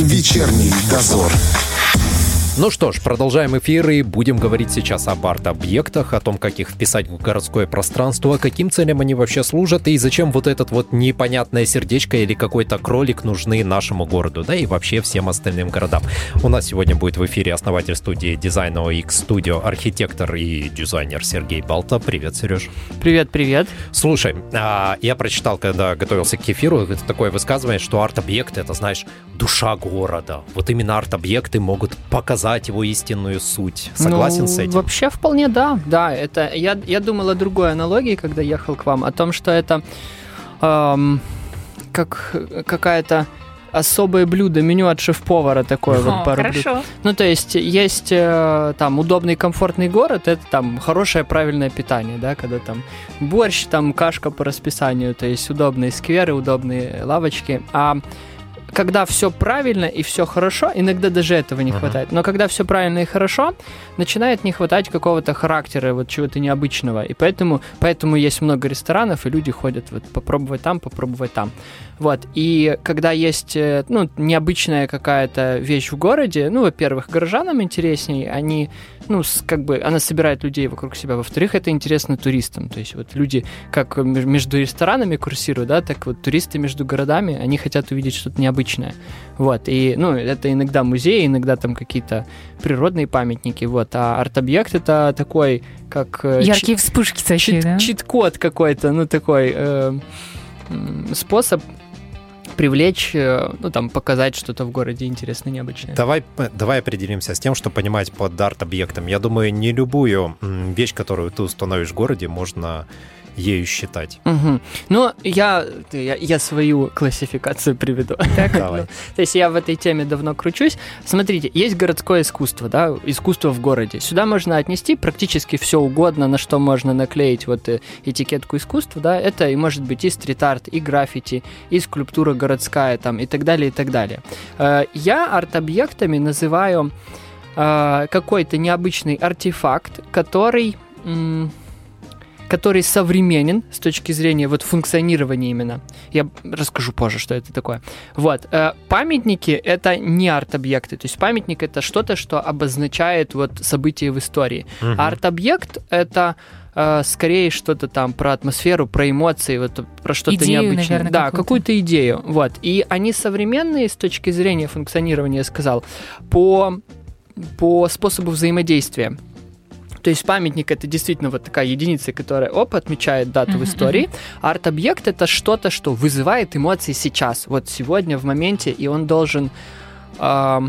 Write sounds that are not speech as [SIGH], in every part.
Вечерний дозор. Ну что ж, продолжаем эфир и будем говорить сейчас об арт-объектах, о том, как их вписать в городское пространство, каким целям они вообще служат и зачем вот этот вот непонятное сердечко или какой-то кролик нужны нашему городу, да и вообще всем остальным городам. У нас сегодня будет в эфире основатель студии дизайна X Studio, архитектор и дизайнер Сергей Балта. Привет, Сереж. Привет, привет. Слушай, а, я прочитал, когда готовился к эфиру, такое высказывание, что арт-объекты — это, знаешь, душа города. Вот именно арт-объекты могут показать показать его истинную суть. Согласен ну, с этим? Вообще вполне да. Да, это я, я думал о другой аналогии, когда ехал к вам, о том, что это эм, как какая-то особое блюдо, меню от шеф-повара такое О, вот пару хорошо. блюд. Ну, то есть есть э, там удобный, комфортный город, это там хорошее, правильное питание, да, когда там борщ, там кашка по расписанию, то есть удобные скверы, удобные лавочки. А когда все правильно и все хорошо, иногда даже этого не uh-huh. хватает. Но когда все правильно и хорошо, начинает не хватать какого-то характера, вот чего-то необычного. И поэтому, поэтому есть много ресторанов, и люди ходят вот попробовать там, попробовать там. Вот. И когда есть э, ну, необычная какая-то вещь в городе, ну, во-первых, горожанам интересней, они, ну, как бы, она собирает людей вокруг себя. Во-вторых, это интересно туристам. То есть вот люди как между ресторанами курсируют, да, так вот туристы между городами, они хотят увидеть что-то необычное. Вот. И, ну, это иногда музеи, иногда там какие-то природные памятники, вот. А арт-объект это такой, как... Э, Яркие чит, вспышки такие, чит, да? Чит-код какой-то, ну, такой... Э, способ привлечь, э, ну, там, показать что-то в городе интересное, необычное. Давай, давай определимся с тем, что понимать под арт-объектом. Я думаю, не любую вещь, которую ты установишь в городе, можно ею считать. Угу. Ну, я, я, я свою классификацию приведу. [LAUGHS] Так, Давай. То есть я в этой теме давно кручусь. Смотрите, есть городское искусство, да, искусство в городе. Сюда можно отнести практически все угодно, на что можно наклеить вот э, этикетку искусства, да, это и может быть и стрит-арт, и граффити, и скульптура городская там, и так далее, и так далее. Э, я арт-объектами называю э, какой-то необычный артефакт, который который современен с точки зрения вот функционирования именно. Я расскажу позже, что это такое. Вот. Э, памятники — это не арт-объекты. То есть памятник — это что-то, что обозначает вот события в истории. Угу. А арт-объект — это э, скорее что-то там про атмосферу, про эмоции, вот про что-то идею, необычное. Наверное, да, какую-то. какую-то идею. Вот. И они современные с точки зрения функционирования, я сказал, по, по способу взаимодействия. То есть памятник это действительно вот такая единица, которая, оп, отмечает дату uh-huh, в истории. Uh-huh. Арт-объект это что-то, что вызывает эмоции сейчас, вот сегодня, в моменте, и он должен... Э,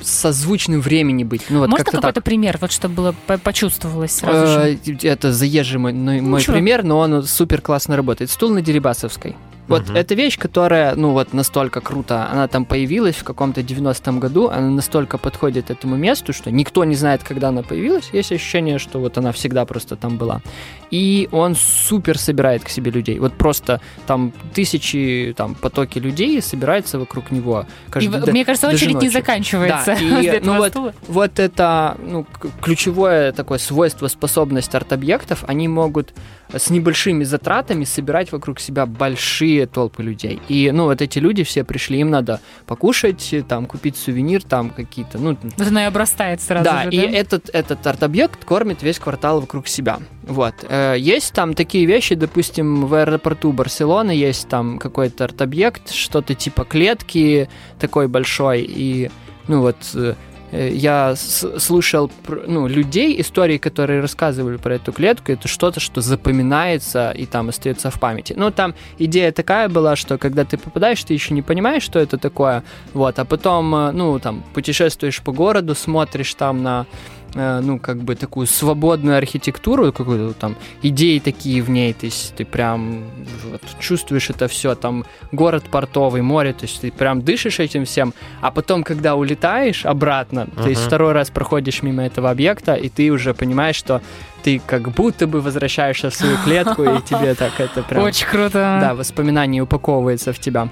созвучным времени быть. Ну, вот Можно какой-то так. пример, вот чтобы было почувствовалось сразу же? Э, это заезжий мой, мой пример, но он супер классно работает. Стул на Дерибасовской. Вот угу. эта вещь, которая, ну вот, настолько круто, она там появилась в каком-то 90-м году, она настолько подходит этому месту, что никто не знает, когда она появилась. Есть ощущение, что вот она всегда просто там была. И он супер собирает к себе людей. Вот просто там тысячи, там, потоки людей собираются вокруг него. Каждый, и, мне кажется, очередь ночью. не заканчивается. Да, и, [LAUGHS] ну вот, вот это ну, ключевое такое свойство, способность арт-объектов, они могут с небольшими затратами собирать вокруг себя большие толпы людей. И, ну, вот эти люди все пришли, им надо покушать, там, купить сувенир, там, какие-то, ну... Вот она и обрастает сразу да, же, и да? этот, этот арт-объект кормит весь квартал вокруг себя. Вот. Э, есть там такие вещи, допустим, в аэропорту Барселоны есть там какой-то арт-объект, что-то типа клетки такой большой, и, ну, вот Э, я слышал ну, людей, истории, которые рассказывали про эту клетку, это что-то, что запоминается и там остается в памяти. Ну, там идея такая была, что когда ты попадаешь, ты еще не понимаешь, что это такое, вот, а потом, э, ну, там, путешествуешь по городу, смотришь там на Э, ну, как бы такую свободную архитектуру, какую-то там идеи такие в ней, то есть ты прям вот, чувствуешь это все, там город портовый, море, то есть ты прям дышишь этим всем, а потом, когда улетаешь обратно, uh-huh. то есть второй раз проходишь мимо этого объекта, и ты уже понимаешь, что ты как будто бы возвращаешься в свою клетку, и тебе так это прям... Очень круто. Да, воспоминание упаковывается в тебя.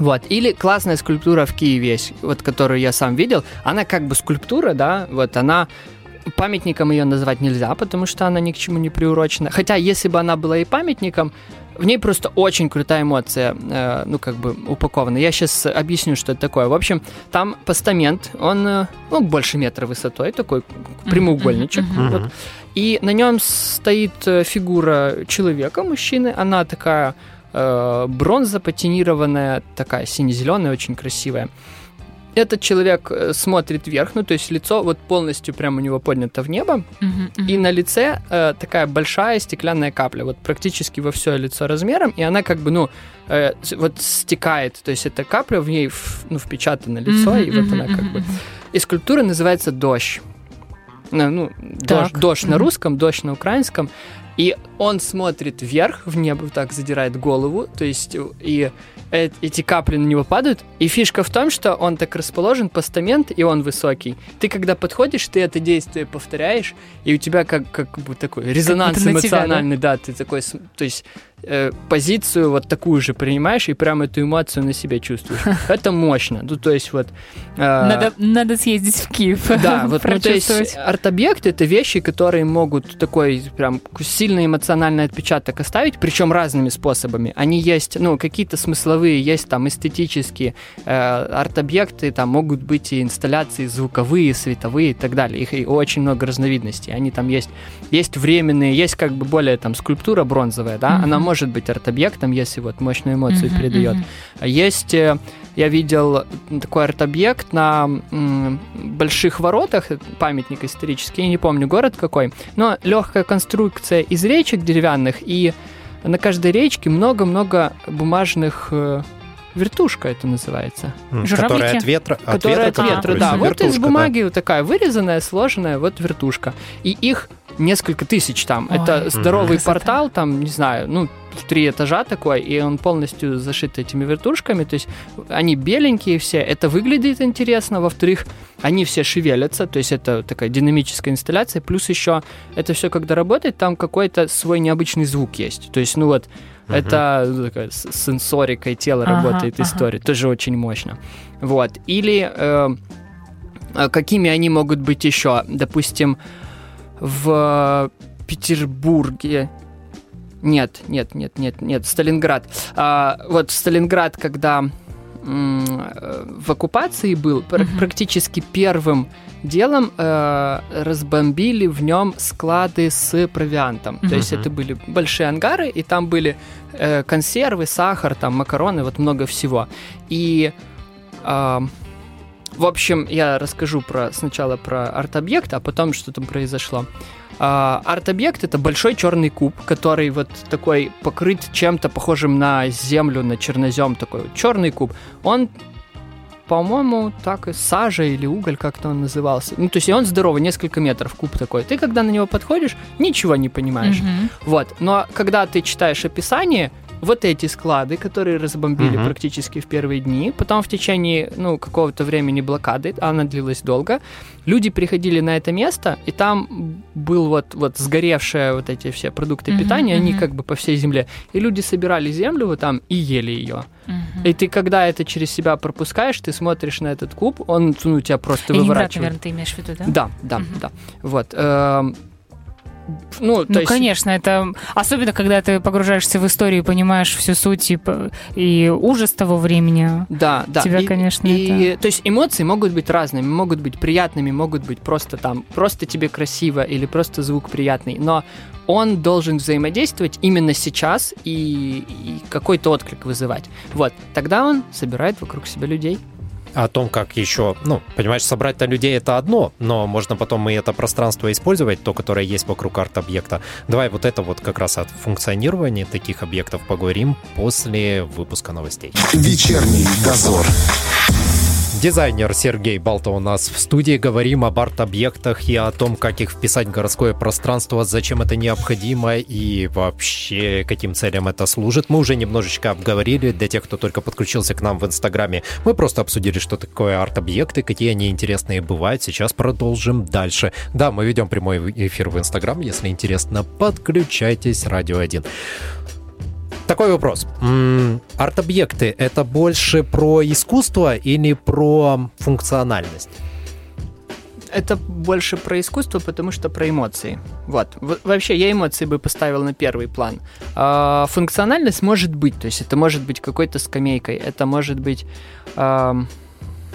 Вот. Или классная скульптура в Киеве вот которую я сам видел. Она как бы скульптура, да, вот она памятником ее назвать нельзя, потому что она ни к чему не приурочена. Хотя, если бы она была и памятником, в ней просто очень крутая эмоция, э, ну, как бы упакована. Я сейчас объясню, что это такое. В общем, там постамент, он, э, ну, больше метра высотой, такой прямоугольничек. Mm-hmm. Вот. И на нем стоит э, фигура человека, мужчины. Она такая э, бронза патинированная, такая сине-зеленая, очень красивая этот человек э, смотрит вверх, ну то есть лицо вот полностью прямо у него поднято в небо, uh-huh, uh-huh. и на лице э, такая большая стеклянная капля, вот практически во все лицо размером, и она как бы, ну, э, вот стекает, то есть эта капля в ней ну, впечатана лицо, uh-huh, и вот uh-huh, она как uh-huh. бы... И скульптура называется «Дождь». Ну, ну дождь, дождь на русском, дождь на украинском. И он смотрит вверх, в небо так задирает голову, то есть и эти капли на него падают. И фишка в том, что он так расположен, постамент, и он высокий. Ты когда подходишь, ты это действие повторяешь, и у тебя как, как бы такой резонанс эмоциональный, тебя, да? да, ты такой, то есть э, позицию вот такую же принимаешь и прям эту эмоцию на себе чувствуешь. [LAUGHS] Это мощно. Ну, то есть вот... Э, надо, надо съездить в Киев. Да, вот, ну, то есть арт-объекты — это вещи, которые могут такой прям сильный эмоциональный отпечаток оставить, причем разными способами. Они есть, ну, какие-то смысловые, есть там эстетические э, арт-объекты, там могут быть и инсталляции звуковые, световые и так далее. Их очень много разновидностей. Они там есть, есть временные, есть как бы более там скульптура бронзовая, да, mm-hmm. она может быть арт-объектом, если вот мощную эмоцию mm-hmm, передает. Mm-hmm. Есть, э, я видел такой арт-объект на м, больших воротах, памятник исторический, я не помню город какой, но легкая конструкция из речек деревянных, и на каждой речке много-много бумажных э, вертушка это называется. Которая от ветра, от Которая ветра, от ветра, да. Вот из бумаги да. такая вырезанная, сложенная, вот вертушка. И их несколько тысяч там. Ой, это здоровый красота. портал, там, не знаю, ну, в три этажа такой, и он полностью зашит этими вертушками, то есть они беленькие все, это выглядит интересно, во-вторых, они все шевелятся, то есть это такая динамическая инсталляция, плюс еще это все, когда работает, там какой-то свой необычный звук есть, то есть, ну вот, uh-huh. это такая, сенсорикой тела ага, работает ага. история, тоже очень мощно. Вот, или э, какими они могут быть еще, допустим, в Петербурге. Нет, нет, нет, нет, нет, Сталинград. А, вот Сталинград, когда в оккупации был, mm-hmm. практически первым делом э, разбомбили в нем склады с провиантом. Mm-hmm. То есть это были большие ангары, и там были э, консервы, сахар, там макароны, вот много всего. И э, в общем, я расскажу про сначала про арт-объект, а потом что там произошло. А, арт-объект это большой черный куб, который вот такой покрыт чем-то похожим на землю, на чернозем такой черный куб. Он по-моему, так и сажа или уголь, как-то он назывался. Ну, то есть он здоровый, несколько метров куб такой. Ты, когда на него подходишь, ничего не понимаешь. Mm-hmm. Вот. Но когда ты читаешь описание, вот эти склады, которые разбомбили угу. практически в первые дни. Потом в течение ну, какого-то времени блокады, она длилась долго, люди приходили на это место, и там был вот, вот сгоревшие вот эти все продукты угу, питания, угу. они как бы по всей земле. И люди собирали землю вот там и ели ее. Угу. И ты, когда это через себя пропускаешь, ты смотришь на этот куб, он ну, у тебя просто Ленинград, выворачивает. наверное, ты имеешь в виду, да? Да, да, угу. да. Вот. Эм, ну, ну есть... конечно, это особенно когда ты погружаешься в историю и понимаешь всю суть и, и ужас того времени. Да, да. Тебя, и, конечно, и, это... То есть эмоции могут быть разными, могут быть приятными, могут быть просто там, просто тебе красиво или просто звук приятный, но он должен взаимодействовать именно сейчас и, и какой-то отклик вызывать. Вот, тогда он собирает вокруг себя людей о том, как еще, ну, понимаешь, собрать-то людей это одно, но можно потом и это пространство использовать, то, которое есть вокруг арт-объекта. Давай вот это вот как раз от функционирования таких объектов поговорим после выпуска новостей. Вечерний дозор. Дизайнер Сергей Балта у нас в студии. Говорим об арт-объектах и о том, как их вписать в городское пространство, зачем это необходимо и вообще каким целям это служит. Мы уже немножечко обговорили для тех, кто только подключился к нам в Инстаграме. Мы просто обсудили, что такое арт-объекты, какие они интересные бывают. Сейчас продолжим дальше. Да, мы ведем прямой эфир в Инстаграм. Если интересно, подключайтесь. Радио 1. Такой вопрос. Арт-объекты — это больше про искусство или про функциональность? Это больше про искусство, потому что про эмоции. Вот. Вообще, я эмоции бы поставил на первый план. А, функциональность может быть, то есть это может быть какой-то скамейкой, это может быть... ам,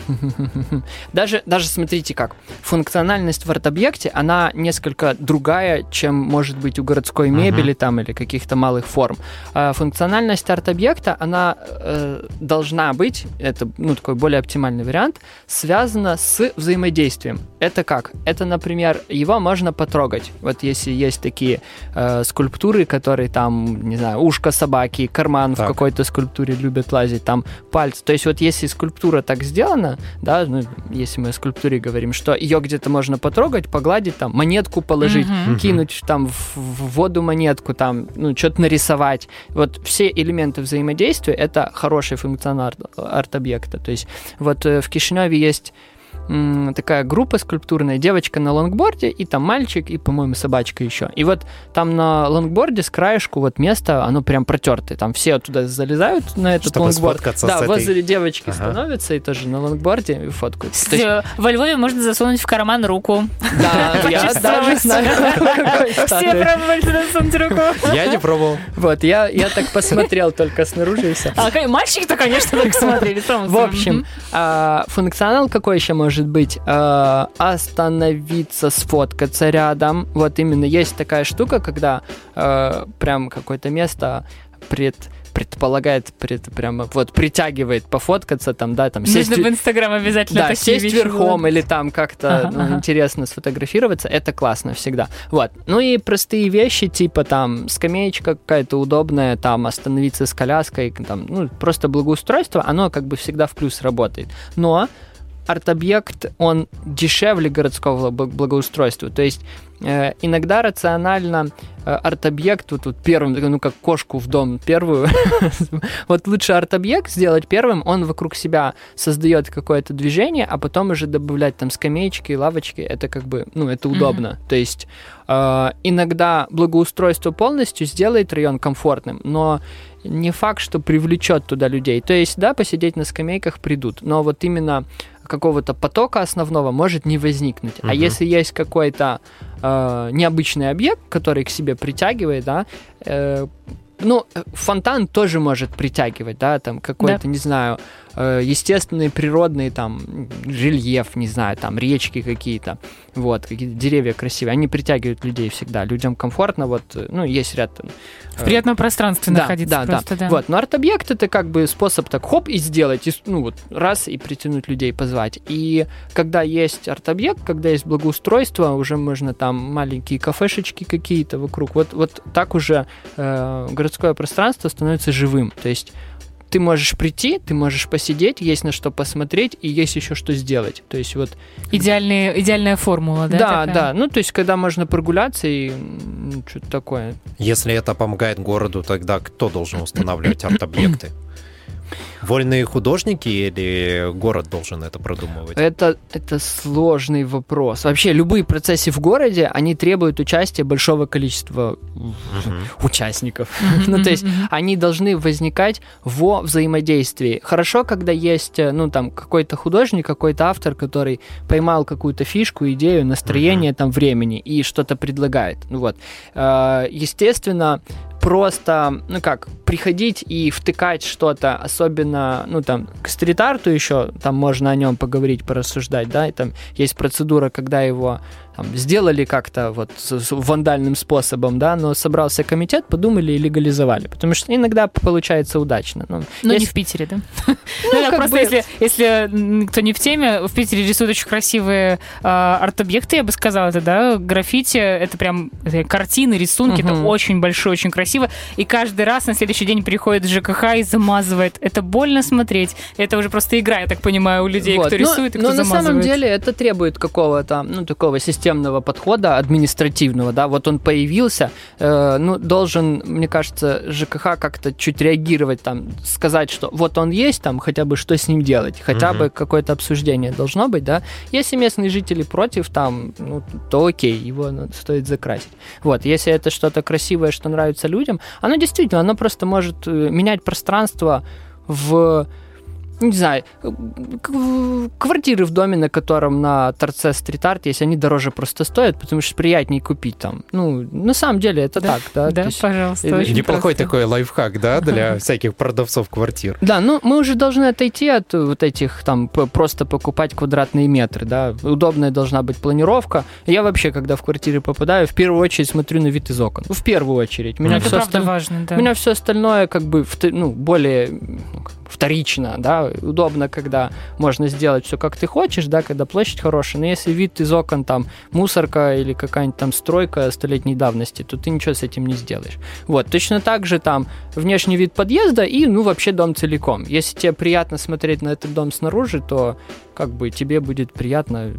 [LAUGHS] Даже, даже смотрите как. Функциональность в арт-объекте, она несколько другая, чем может быть у городской мебели там или каких-то малых форм. А функциональность арт-объекта, она э, должна быть, это ну, такой более оптимальный вариант, связана с взаимодействием. Это как? Это, например, его можно потрогать. Вот если есть такие э, скульптуры, которые там, не знаю, ушко собаки, карман Так. в какой-то скульптуре любят лазить, там пальцы. То есть вот если скульптура так сделана, да, ну, если мы о скульптуре говорим, что ее где-то можно потрогать, погладить, там, монетку положить. Мгм. кинуть там в, в воду монетку, там, ну, что-то нарисовать. Вот все элементы взаимодействия — это хороший функционал арт- арт-объекта. То есть вот э, в Кишиневе есть такая группа скульптурная, девочка на лонгборде, и там мальчик, и, по-моему, собачка еще. И вот там на лонгборде с краешку вот место, оно прям протертое. Там все туда залезают на этот Чтобы лонгборд. Да, с этой- возле девочки Ага. становятся и тоже на лонгборде и фоткают. То есть- Э, Во Львове можно засунуть в карман руку. Да, [LAUGHS] я даже знаю. [LAUGHS] Все пробовали засунуть руку. Я не пробовал. Вот, я, я так посмотрел только снаружи и все. А мальчики-то, конечно, так смотрели. В общем, а, функционал какой еще может быть? А, остановиться, сфоткаться рядом. Вот именно есть такая штука, когда а, прям какое-то место пред предполагает, пред, прямо вот притягивает пофоткаться там, да, там сесть, нужно в Инстаграм обязательно да, такие сесть вещи верхом выложить. или там как-то Ага, ну, ага. интересно сфотографироваться, это классно всегда. Вот. Ну и простые вещи, типа там скамеечка какая-то удобная, там остановиться с коляской, там, ну, просто благоустройство, оно как бы всегда в плюс работает. Но арт-объект, он дешевле городского бл- благоустройства. То есть э, иногда рационально э, арт-объект, вот, вот первым, ну как кошку в дом первую, [LAUGHS] вот лучше арт-объект сделать первым, он вокруг себя создает какое-то движение, а потом уже добавлять там скамеечки, лавочки, это как бы, ну это удобно. То есть э, иногда благоустройство полностью сделает район комфортным, но не факт, что привлечет туда людей. То есть, да, посидеть на скамейках придут, но вот именно какого-то потока основного может не возникнуть. А Мгм. если есть какой-то э, необычный объект, который к себе притягивает, да, э, ну, э, фонтан тоже может притягивать, да, там какой-то, не знаю, э, естественный природный там рельеф, не знаю, там речки какие-то, вот, какие-то деревья красивые, они притягивают людей всегда, людям комфортно, вот, э, ну, есть ряд там, В приятном пространстве да, находиться да, просто, да. да. Вот, но арт-объект это как бы способ так хоп и сделать, и, ну вот раз и притянуть людей, позвать. И когда есть арт-объект, когда есть благоустройство, уже можно там маленькие кафешечки какие-то вокруг. Вот, вот так уже э, городское пространство становится живым. То есть ты можешь прийти, ты можешь посидеть, есть на что посмотреть и есть еще что сделать. То есть вот Идеальные, идеальная формула, да? да, такая? да, ну то есть когда можно прогуляться и что-то такое. Если это помогает городу, тогда кто должен устанавливать арт-объекты? Вольные художники или город должен это продумывать? Это, это сложный вопрос. Вообще, любые процессы в городе, они требуют участия большого количества Мгм. участников. Ну, то есть они должны возникать во взаимодействии. Хорошо, когда есть, э, ну, там, какой-то художник, какой-то автор, который поймал какую-то фишку, идею, настроение там времени и что-то предлагает. Ну, вот. Э, Естественно, просто, ну как, приходить и втыкать что-то, особенно, ну там, к стрит-арту еще, там можно о нем поговорить, порассуждать, да, и там есть процедура, когда его там, сделали как-то вот вандальным способом, да, но собрался комитет, подумали и легализовали, потому что иногда получается удачно. Ну, Но не есть- в Питере, да? Ну, да, как просто бы- если, если кто не в теме, в Питере рисуют очень красивые а, арт-объекты, я бы сказала, это, да, граффити, это прям это картины, рисунки, это Мгм. очень большое, очень красиво, и каждый раз на следующий день приходит ЖКХ и замазывает. Это больно смотреть. Это уже просто игра, я так понимаю, у людей, Вот. кто Но- рисует и но кто на замазывает. самом деле это требует какого-то, ну, такого системного подхода, административного, да, вот он появился, э, ну, должен, мне кажется, ЖКХ как-то чуть реагировать, там, сказать, что вот он есть, там, хотя бы что с ним делать, хотя Мгм. бы какое-то обсуждение должно быть, да. Если местные жители против, там, ну, то окей, его стоит закрасить. Вот, если это что-то красивое, что нравится людям, оно действительно, оно просто может э, менять пространство в не знаю, к- квартиры в доме, на котором на торце стрит-арт есть, они дороже просто стоят, потому что приятнее купить там. Ну, на самом деле это Да, так, да. Да, есть- пожалуйста. очень Неплохой просто. такой лайфхак, да, [LAUGHS] для всяких продавцов квартир. Да, ну мы уже должны отойти от вот этих там просто покупать квадратные метры, да. Удобная должна быть планировка. Я вообще, когда в квартиры попадаю, в первую очередь смотрю на вид из окон. В первую очередь. Меня Это все правда остальное важно, да. У меня все остальное как бы ну, более ну, вторично, да, удобно, когда можно сделать все как ты хочешь, да, когда площадь хорошая, но если вид из окон там мусорка или какая-нибудь там стройка столетней давности, то ты ничего с этим не сделаешь. Вот, точно так же там внешний вид подъезда и, ну, вообще дом целиком. Если тебе приятно смотреть на этот дом снаружи, то как бы тебе будет приятно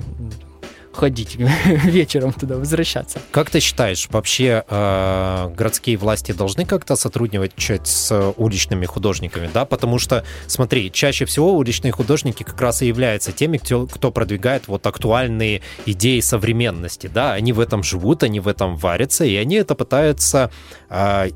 ходить [LAUGHS] вечером туда, возвращаться. Как ты считаешь, вообще э, городские власти должны как-то сотрудничать с уличными художниками, да? Потому что, смотри, чаще всего уличные художники как раз и являются теми, кто, кто продвигает вот актуальные идеи современности, да? Они в этом живут, они в этом варятся, и они это пытаются э,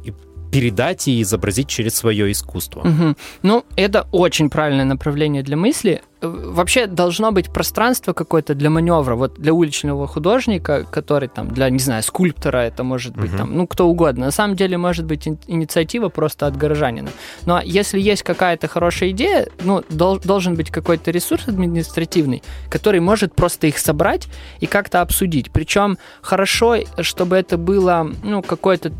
передать и изобразить через свое искусство. Мгм. Ну, это очень правильное направление для мысли. Э, Вообще должно быть пространство какое-то для маневра. Вот для уличного художника, который там, для, не знаю, скульптора это может быть Мгм. там, ну, кто угодно. На самом деле может быть ин- инициатива просто от горожанина. Но если есть какая-то хорошая идея, ну, дол- должен быть какой-то ресурс административный, который может просто их собрать и как-то обсудить. Причем хорошо, чтобы это было, ну, какое-то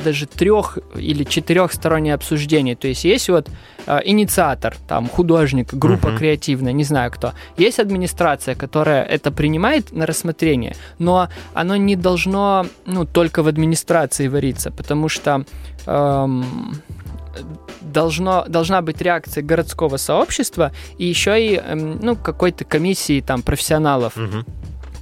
даже трех или четырехстороннее обсуждение. То есть есть вот э, инициатор, там художник, группа Мгм. креативная, не знаю кто. Есть администрация, которая это принимает на рассмотрение, но оно не должно ну, только в администрации вариться, потому что эм, должно, должна быть реакция городского сообщества и еще и эм, ну, какой-то комиссии там профессионалов. Мгм.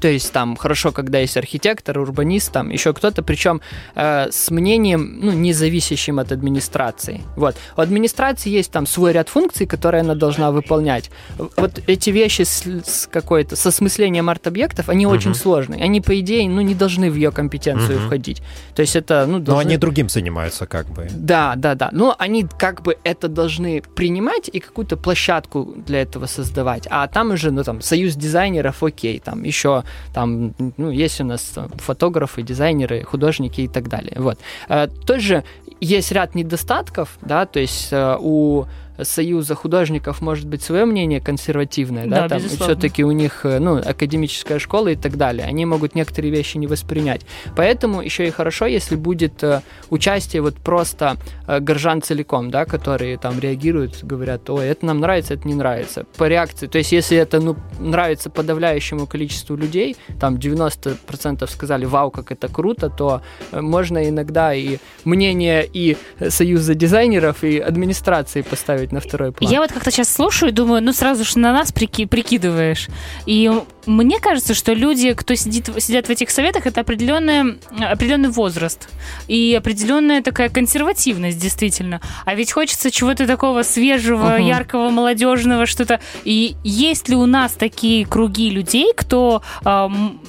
То есть там хорошо, когда есть архитектор, урбанист, там еще кто-то, причем э, с мнением, ну, независящим от администрации. Вот. У администрации есть там свой ряд функций, которые она должна выполнять. Вот эти вещи с, с какой-то, со смыслением арт-объектов, они очень сложные. Они, по идее, ну, не должны в ее компетенцию Мгм. входить. То есть это, ну, Но должны... они другим занимаются как бы. Да, да, да. Но они как бы это должны принимать и какую-то площадку для этого создавать. А там уже, ну, там, союз дизайнеров, окей, там еще, там, ну, есть у нас фотографы, дизайнеры, художники и так далее. Вот. Э, Тоже есть ряд недостатков, да, то есть э, у Союза художников может быть свое мнение консервативное, да, Да, там все-таки у них, э, ну, академическая школа и так далее, они могут некоторые вещи не воспринять. Поэтому еще и хорошо, если будет э, участие вот просто э, горожан целиком, да, которые там реагируют, говорят, ой, это нам нравится, это не нравится. По реакции, то есть если это, ну, нравится подавляющему количеству людей, там 90% сказали, вау, как это круто, то можно иногда и мнение и Союза дизайнеров, и администрации поставить на второй план. Я вот как-то сейчас слушаю и думаю, ну сразу же на нас прики- прикидываешь. И мне кажется, что люди, кто сидит, сидят в этих советах, это определенная, определенный возраст и определенная такая консервативность, действительно. А ведь хочется чего-то такого свежего, Мгм. яркого, молодежного, что-то. И есть ли у нас такие круги людей, кто ам,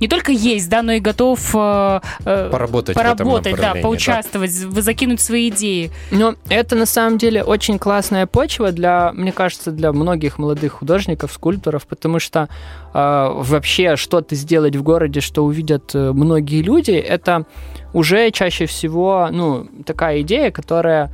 не только есть, да, но и готов э, э, Поработать, в этом поработать, да, поучаствовать, в- закинуть свои идеи. Но это на самом деле очень классная почва для, мне кажется, для многих молодых художников, скульпторов, потому что э, вообще что-то сделать в городе, что увидят э, многие люди, это уже чаще всего, ну, такая идея, которая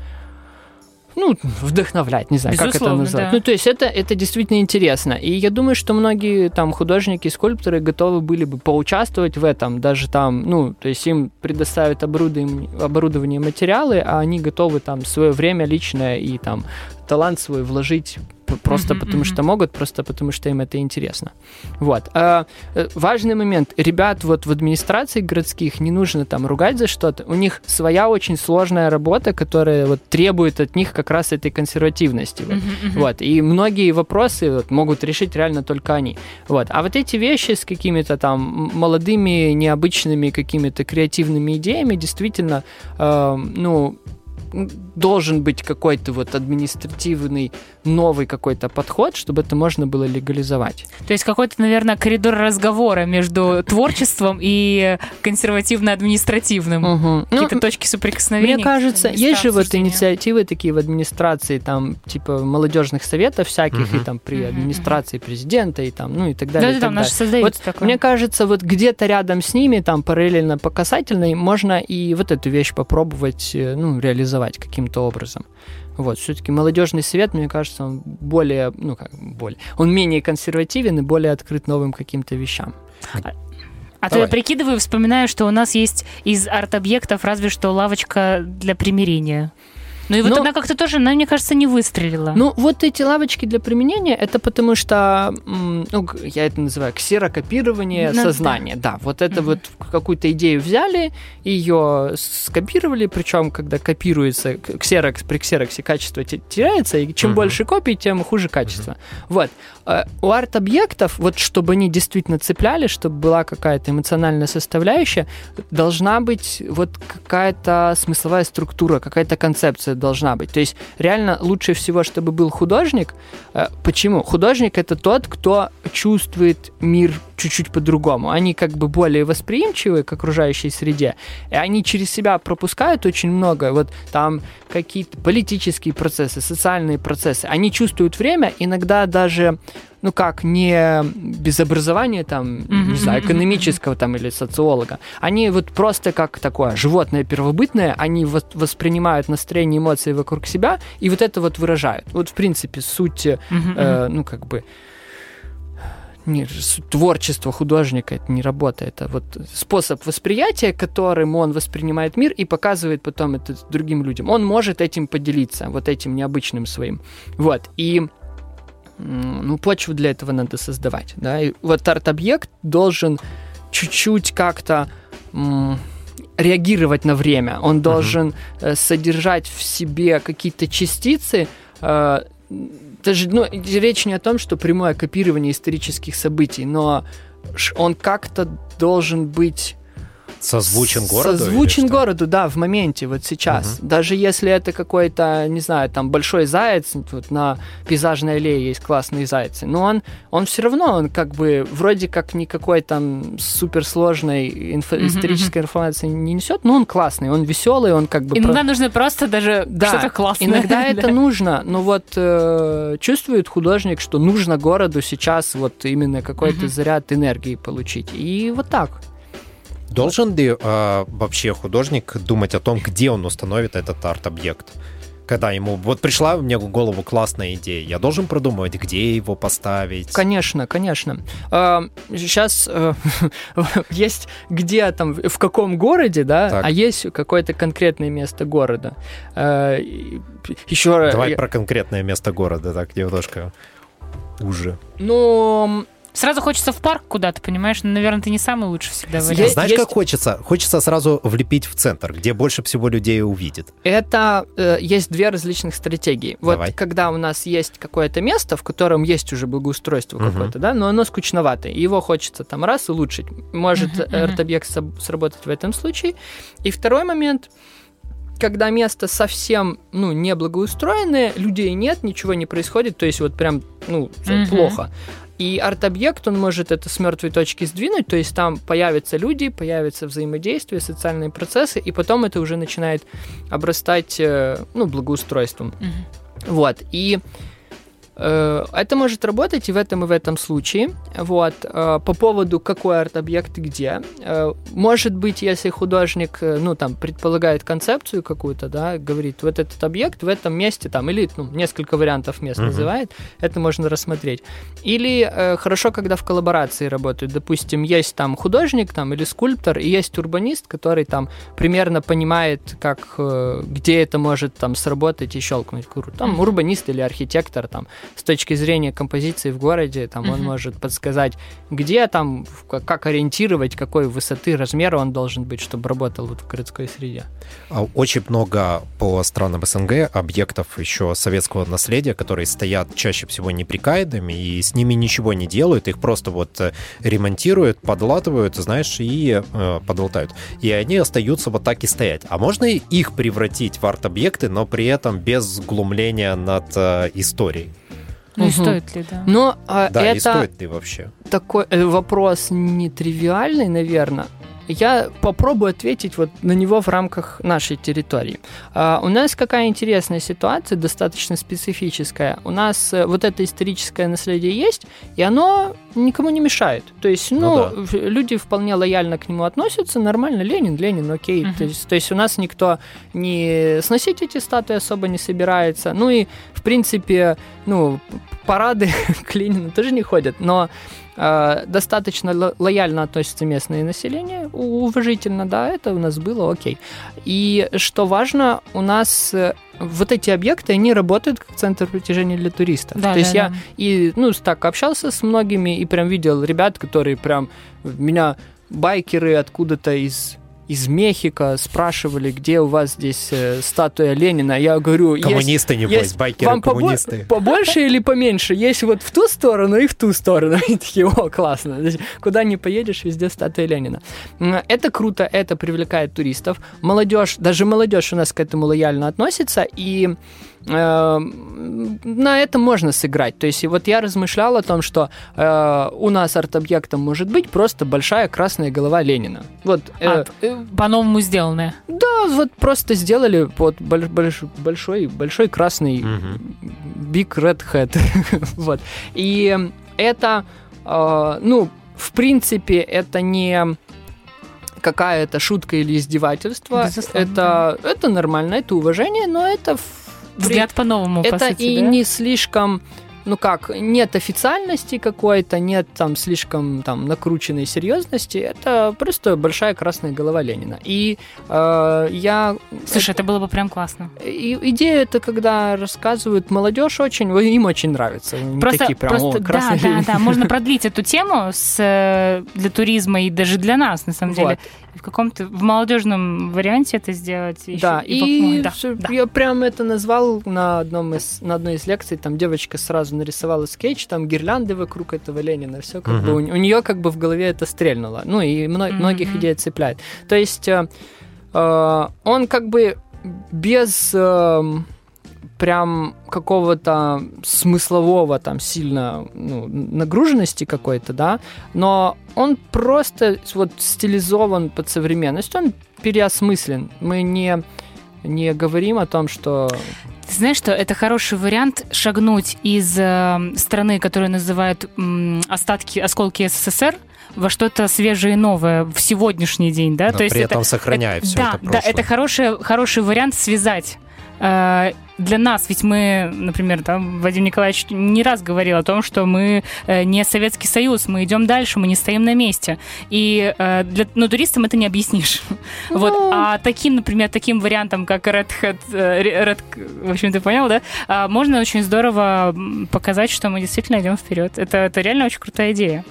ну, вдохновлять, не знаю, как это Безусловно, назвать. да. Ну, то есть это, это действительно интересно. И я думаю, что многие там художники, скульпторы готовы были бы поучаствовать в этом, даже там, ну, то есть им предоставят оборудование, оборудование материалы, а они готовы там свое время личное и там талант свой вложить просто Мгм, потому мгм. что могут, просто потому что им это интересно. Вот. А, э, важный момент. Ребят вот в администрации городских не нужно там ругать за что-то. У них своя очень сложная работа, которая вот требует от них как раз этой консервативности. Вот. Мгм, мгм. Вот, и многие вопросы вот, могут решить реально только они. Вот. А вот эти вещи с какими-то там молодыми, необычными какими-то креативными идеями действительно, э, ну, должен быть какой-то вот административный новый какой-то подход, чтобы это можно было легализовать. То есть какой-то, наверное, коридор разговора между творчеством и консервативно-административным. Мгм. Какие-то Ну, точки соприкосновения. Мне кажется, есть же вот инициативы такие в администрации, там, типа, молодежных советов всяких, Мгм. и там при Мгм, администрации президента, и там, ну, и так далее. и Да, да, там наши создают Вот такое. Мне кажется, вот где-то рядом с ними, там, параллельно по касательной, можно и вот эту вещь попробовать, э, ну, реализовать каким-то образом. Вот, все-таки молодежный совет, мне кажется, он более, ну, как более, он менее консервативен и более открыт новым каким-то вещам. А то Давай. я прикидываю, вспоминаю, что у нас есть из арт-объектов разве что лавочка для примирения. Ну и вот Ну- она как-то тоже, она, мне кажется, не выстрелила. Ну, вот эти лавочки для применения, это потому что, ну, я это называю ксерокопирование Ну, да. сознания. Да, вот это Мгм. вот какую-то идею взяли, ее скопировали, причем, когда копируется ксерокс, при ксероксе качество те- теряется, и чем Мгм. больше копий, тем хуже качество. Вот. Э, У арт-объектов, вот чтобы они действительно цепляли, чтобы была какая-то эмоциональная составляющая, должна быть вот какая-то смысловая структура, какая-то концепция должна быть. То есть реально лучше всего, чтобы был художник. Э, Почему? Художник это тот, кто чувствует мир чуть-чуть по-другому. Они как бы более восприимчивы к окружающей среде, и они через себя пропускают очень много. Вот там какие-то политические процессы, социальные процессы. Они чувствуют время, иногда даже ну как, не без образования там, Мгм, не знаю, экономического там или социолога. Они вот просто как такое животное первобытное, они вос- воспринимают настроение, эмоции вокруг себя и вот это вот выражают. Вот в принципе суть, э, э, ну как бы не, творчество художника это не работа, это вот способ восприятия, которым он воспринимает мир и показывает потом это другим людям. Он может этим поделиться, вот этим необычным своим. Вот, и ну, почву для этого надо создавать, да, и вот арт-объект должен чуть-чуть как-то реагировать на время, он должен э, содержать в себе какие-то частицы, э, даже, ну, речь не о том, что прямое копирование исторических событий, но он как-то должен быть Созвучен городу? Созвучен городу, да, в моменте, вот сейчас. Даже если это какой-то, не знаю, там большой заяц, вот на пейзажной аллее есть классные зайцы, но он, он все равно, он как бы вроде как никакой там суперсложной инфо- Мгм, исторической информации не несет, но он классный, он веселый, он как бы... про- Иногда нужно просто даже Да, что-то классное. Иногда [LAUGHS] это нужно, но вот э, чувствует художник, что нужно городу сейчас вот именно какой-то Мгм. заряд энергии получить. И вот так. Должен ли э, вообще художник думать о том, где он установит этот арт-объект? Когда ему... Вот пришла мне в голову классная идея, я должен продумывать, где его поставить. Конечно, конечно. Сейчас [LAUGHS] есть где там, в каком городе, да, Так. а есть какое-то конкретное место города. Еще Давай про конкретное место города, так немножко уже. Ну, Сразу хочется в парк куда-то, понимаешь? Ну, наверное, ты не самый лучший всегда вариант. Знаешь, есть- как хочется? Хочется сразу влепить в центр, где больше всего людей увидит. это э, есть две различных стратегии. Вот Давай. когда у нас есть какое-то место, в котором есть уже благоустройство Мгм. какое-то, да, но оно скучноватое, и его хочется там раз улучшить. Может мгм. арт-объект соб- сработать в этом случае. И второй момент, когда место совсем, ну, не благоустроенное, людей нет, ничего не происходит, то есть вот прям, ну, Мгм. плохо. И арт-объект, он может это с мертвой точки сдвинуть, то есть там появятся люди, появится взаимодействие, социальные процессы, и потом это уже начинает обрастать, э, ну, благоустройством. Мгм. Вот, и это может работать и в этом, и в этом случае. Вот, э, по поводу какой арт-объект и где. Э, может быть, если художник, э, ну, там, предполагает концепцию какую-то, да, говорит, вот этот объект в этом месте, там, или, ну, несколько вариантов мест Мгм. называет, это можно рассмотреть. Или э, хорошо, когда в коллаборации работают. Допустим, есть там художник там, или скульптор, и есть урбанист, который там примерно понимает, как, э, где это может там сработать и щелкнуть. Там урбанист или архитектор там с точки зрения композиции в городе, там он Мгм. может подсказать, где там, как ориентировать, какой высоты, размера он должен быть, чтобы работал вот в городской среде. А Очень много по странам СНГ объектов еще советского наследия, которые стоят чаще всего неприкаянными, и с ними ничего не делают, их просто вот э, ремонтируют, подлатывают, знаешь, и э, подлатают. И они остаются вот так и стоять. А можно и их превратить в арт-объекты, но при этом без глумления над э, историей? Ну и Мгм. стоит ли, да? Но а, Да, и это стоит ли вообще? такой э, вопрос нетривиальный, наверное. Я попробую ответить вот на него в рамках нашей территории. А, у нас какая интересная ситуация, достаточно специфическая. У нас э, вот это историческое наследие есть, и оно никому не мешает. То есть, ну, Ну да. люди вполне лояльно к нему относятся, нормально, Ленин, Ленин, окей. Мгм. То, есть, то есть у нас никто не сносить эти статуи особо не собирается. Ну и, в принципе, ну, парады [LAUGHS] к Ленину тоже не ходят, но достаточно ло- лояльно относится местное население, уважительно, да, это у нас было, окей. И что важно, у нас э, вот эти объекты, они работают как центр притяжения для туристов. Да, То есть да, я да. и, ну, так общался с многими и прям видел ребят, которые прям меня байкеры откуда-то из из Мехико спрашивали, где у вас здесь э, статуя Ленина. Я говорю, есть Коммунисты, небось, есть. байкеры, вам побо- коммунисты. побольше или поменьше? Есть вот в ту сторону и в ту сторону. [LAUGHS] И такие, о, классно. Есть, Куда не поедешь, везде статуя Ленина. Это круто, это привлекает туристов. Молодежь, даже молодежь у нас к этому лояльно относится, и э, на этом можно сыграть. То есть, и вот я размышлял о том, что э, у нас арт-объектом может быть просто большая красная голова Ленина. Вот, э, А, э, по-новому сделанное. да, вот просто сделали вот больш- больш- большой, большой красный Мгм. Big Red Hat. [LAUGHS] вот. И это, э, ну, в принципе, это не какая-то шутка или издевательство. Безусловно, Это, это нормально, это уважение, но это Взгляд по-новому, по это сути, и да? не слишком, ну как, нет официальности какой-то, нет там слишком там накрученной серьезности. Это просто большая красная голова Ленина. И э, я Слушай, это было бы прям классно. и идея это, когда рассказывают молодежь очень, им очень нравится. Просто, такие прям, просто «О, да, да, Ленин». да, можно [LAUGHS] продлить эту тему с, э, для туризма и даже для нас, на самом деле. В каком-то, в молодежном варианте это сделать. ещё Да, и, и да, да. я прям это назвал на, одном из, на одной из лекций. Там девочка сразу нарисовала скетч, там гирлянды вокруг этого Ленина. Все как Мгм. бы у, у нее как бы в голове это стрельнуло. Ну и мно- Мгм. многих идея цепляет. То есть э, э, он как бы без эм, прям какого-то смыслового там сильно ну, нагруженности какой-то, да, но он просто вот стилизован под современность, он переосмыслен. Мы не не говорим о том, что Ты знаешь, что это хороший вариант шагнуть из э, страны, которую называют м, остатки, осколки СССР, во что-то свежее и новое в сегодняшний день, да? Но То есть при это, этом сохраняя это- все да, это да, прошлое. это хороший, хороший вариант связать. Э, Для нас, ведь мы, например, там, Вадим Николаевич не раз говорил о том, что мы э, не Советский Союз, мы идем дальше, мы не стоим на месте. И э, для, ну, туристам это не объяснишь. [LAUGHS] Вот. Ну. А таким, например, таким вариантом, как Red Hat, э, Red, в общем, ты понял, да? А, Можно очень здорово показать, что мы действительно идем вперед. Это, это реально очень крутая идея.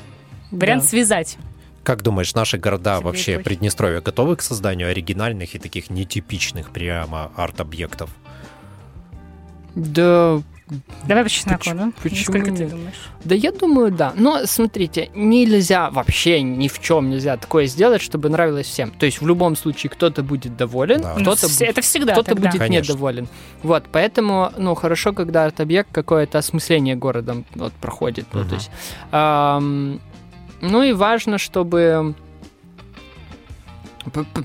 Вариант Да. связать. Как думаешь, наши города Тебе вообще точно. Приднестровья готовы к созданию оригинальных и таких нетипичных прямо арт-объектов? Да, Давай по чесноку, Поч- да? почему Сколько ты нет? думаешь? да, я думаю, да. Но смотрите, нельзя вообще ни в чем нельзя такое сделать, чтобы нравилось всем. То есть в любом случае кто-то будет доволен, Да. Ну, кто-то вс- это всегда кто-то тогда. будет Конечно. недоволен. Вот, поэтому, ну, хорошо, когда арт-объект какое-то осмысление городом вот, проходит. Ну, Мгм. то есть, ам, ну и важно, чтобы ну,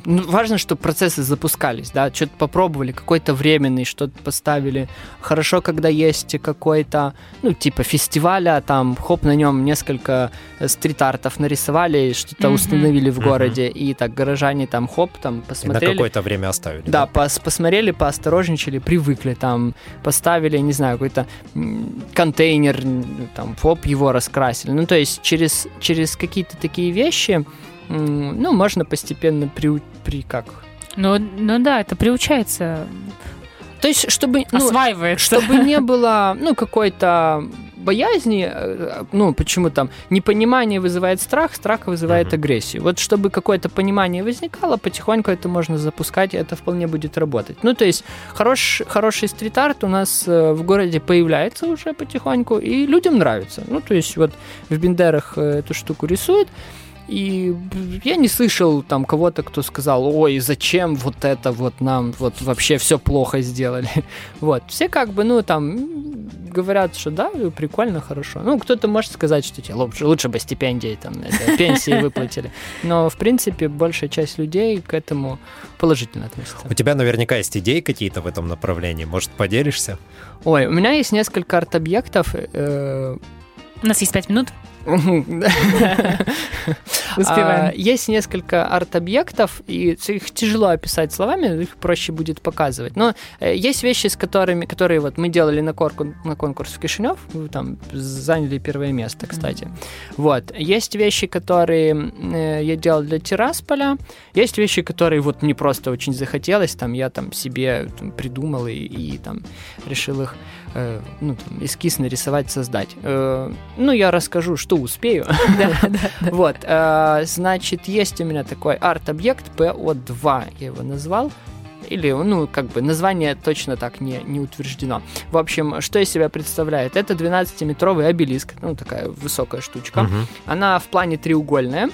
важно, чтобы процессы запускались, да, что-то попробовали, какой-то временный, что-то поставили. Хорошо, когда есть какой-то, ну, типа фестиваля, там, хоп, на нем несколько э, стрит-артов нарисовали, что-то Мгм. установили в городе, и так горожане там, хоп, там, И на посмотрели. какое-то время оставили. Да, пос- посмотрели, поосторожничали, привыкли, там, поставили, не знаю, какой-то контейнер, там, фоп, его раскрасили. Ну, то есть через, через какие-то такие вещи, ну, можно постепенно при, при как? Ну, ну да, это приучается. то есть, чтобы... Ну, Осваивает. чтобы не [LAUGHS] было, ну, какой-то боязни, э, ну, почему там непонимание вызывает страх, страх вызывает Мгм. агрессию. Вот чтобы какое-то понимание возникало, потихоньку это можно запускать, и это вполне будет работать. Ну, то есть хорош, хороший стрит-арт у нас э, в городе появляется уже потихоньку, и людям нравится. Ну, то есть вот в Бендерах э, эту штуку рисуют, и я не слышал там кого-то, кто сказал, ой, зачем вот это вот нам вот вообще все плохо сделали. [LAUGHS] Вот, все как бы, ну, там, говорят, что да, прикольно, хорошо. Ну, кто-то может сказать, что тебе лучше, лучше бы стипендии, там, это, пенсии выплатили. Но, в принципе, большая часть людей к этому положительно относится. У тебя наверняка есть идеи какие-то в этом направлении. Может, поделишься? Ой, у меня есть несколько арт-объектов. э, У нас есть пять минут. А, Успеваем. Есть несколько арт-объектов, и их тяжело описать словами, их проще будет показывать. Но э, есть вещи, с которыми, которые вот мы делали на, корку- на конкурс в Кишинев, там заняли первое место, кстати. Вот. Есть вещи, которые э, я делал для Тирасполя, есть вещи, которые вот мне просто очень захотелось, там я там себе там, придумал и, и там решил их э, ну, там, эскиз нарисовать, создать. Э, ну, я расскажу, что успею. [LAUGHS] Вот, э, значит, есть у меня такой арт-объект PO2, я его назвал. Или, ну, как бы, название точно так не, не утверждено. В общем, что из себя представляет? Это 12-метровый обелиск, ну, такая высокая штучка. Она в плане треугольная.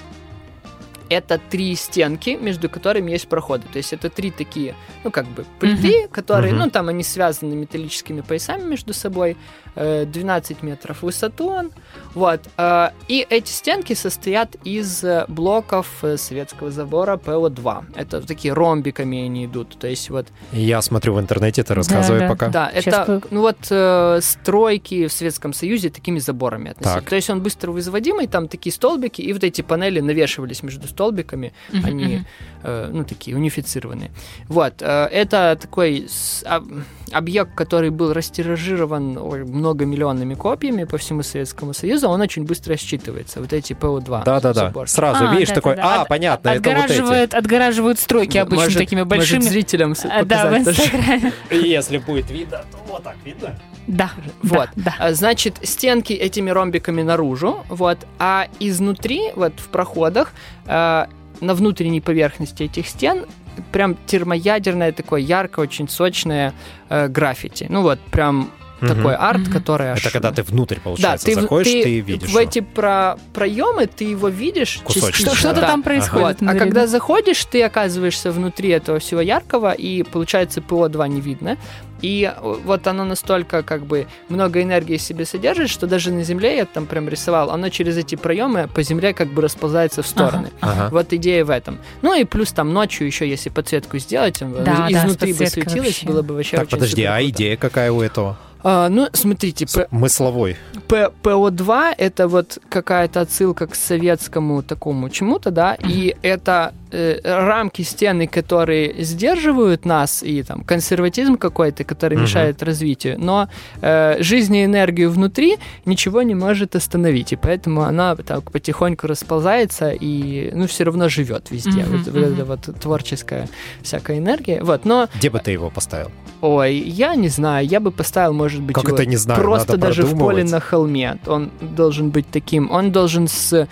Это три стенки, между которыми есть проходы. То есть это три такие, ну, как бы, плиты, которые, Мгм. ну, там они связаны металлическими поясами между собой. э, 12 метров в высоту он. Вот. э, И эти стенки состоят из э, блоков э, советского забора ПО-2. Это такие ромбиками они идут. То есть вот Я смотрю в интернете, ты рассказывай да. пока. да, Щас это, по- ну вот, э, стройки в Советском Союзе такими заборами относились. Так. То есть он быстро возводимый, там такие столбики, и вот эти панели навешивались между столбиками, Мгм, они, мгм. э, ну, такие унифицированные. Вот, э, это такой с- об- объект, который был растиражирован многомиллионными копиями по всему Советскому Союзу, он очень быстро считывается, вот эти ПО-2. Да-да-да. Сразу А, видишь да, такой, да, да. а, От- понятно, это вот эти. Отгораживают, стройки обычно Может- такими может, большими. зрителям с- А, Да, в. Инстаграме. Если будет видно, то вот так видно. Да, Вот. да, да. А, Значит, стенки этими ромбиками наружу, вот, а изнутри, вот в проходах, э, на внутренней поверхности этих стен прям термоядерное такое яркое, очень сочное э, граффити. Ну вот, прям Мгм. такой арт, Мгм. который аж... Это когда ты внутрь, да, получается, ты, в- заходишь, ты ты, видишь. в его. эти про проемы ты его видишь Кусочки. частично, что-то да. там происходит. Вот. А когда да. заходишь, ты оказываешься внутри этого всего яркого, и получается ПО2 не видно. И э, вот оно настолько как бы много энергии в себе содержит, что даже на Земле я там прям рисовал, оно через эти проемы по Земле как бы расползается в стороны. Ага. Вот идея в этом. Ну и плюс там ночью еще, если подсветку сделать, Да, да, изнутри с бы светилось, вообще. было бы вообще Так, очень подожди, а идея какая у этого? А, ну, смотрите, П- Смысловой. П- ПО2 это вот какая-то отсылка к советскому такому чему-то, да, и это э, рамки, стены, которые сдерживают нас, и там консерватизм какой-то, который мешает развитию, но э, жизнь и энергию внутри ничего не может остановить, и поэтому она так потихоньку расползается и, ну, все равно живет везде, вот, вот эта вот творческая всякая энергия, вот, но, Где бы ты его поставил? Ой, я не знаю, я бы поставил, может быть, Как его это не знаю, просто даже в поле на холме. Он должен быть таким. Он должен с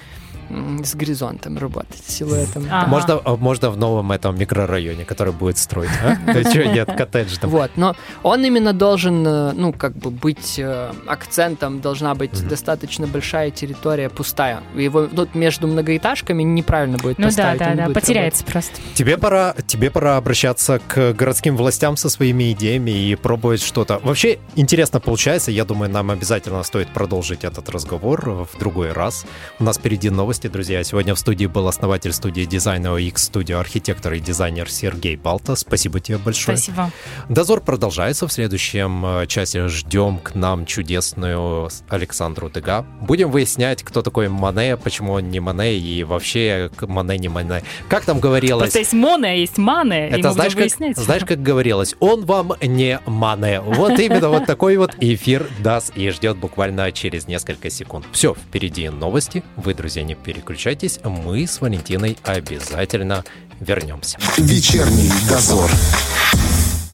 с горизонтом работать, с силуэтом. Ага. Можно, а, можно в новом этом микрорайоне, который будет строить, а? [LAUGHS] Да чё, нет, коттедж там. Вот, но он именно должен, э, ну, как бы быть э, акцентом, должна быть достаточно большая территория пустая. Его ну, между многоэтажками неправильно будет Ну да, поставить. да, да, потеряется просто. Тебе пора, тебе пора обращаться к городским властям со своими идеями и пробовать что-то. Вообще интересно получается. Я думаю, нам обязательно стоит продолжить этот разговор в другой раз. У нас впереди новости, друзья. Сегодня в студии был основатель студии дизайна OX Studio, архитектор и дизайнер Сергей Балта. Спасибо тебе большое. Спасибо. Дозор продолжается. В следующем э, часе ждем к нам чудесную Александру Дега. Будем выяснять, кто такой Мане, почему он не Мане и вообще Мане не Мане. Как там говорилось? Просто есть моне, а есть мане, Это знаешь как, выяснять. знаешь, как говорилось, он вам не мане. Вот именно вот такой вот эфир даст и ждет буквально через несколько секунд. Все, впереди новости. Вы, друзья, не переключайтесь. Мы с Валентиной обязательно вернемся. Вечерний дозор.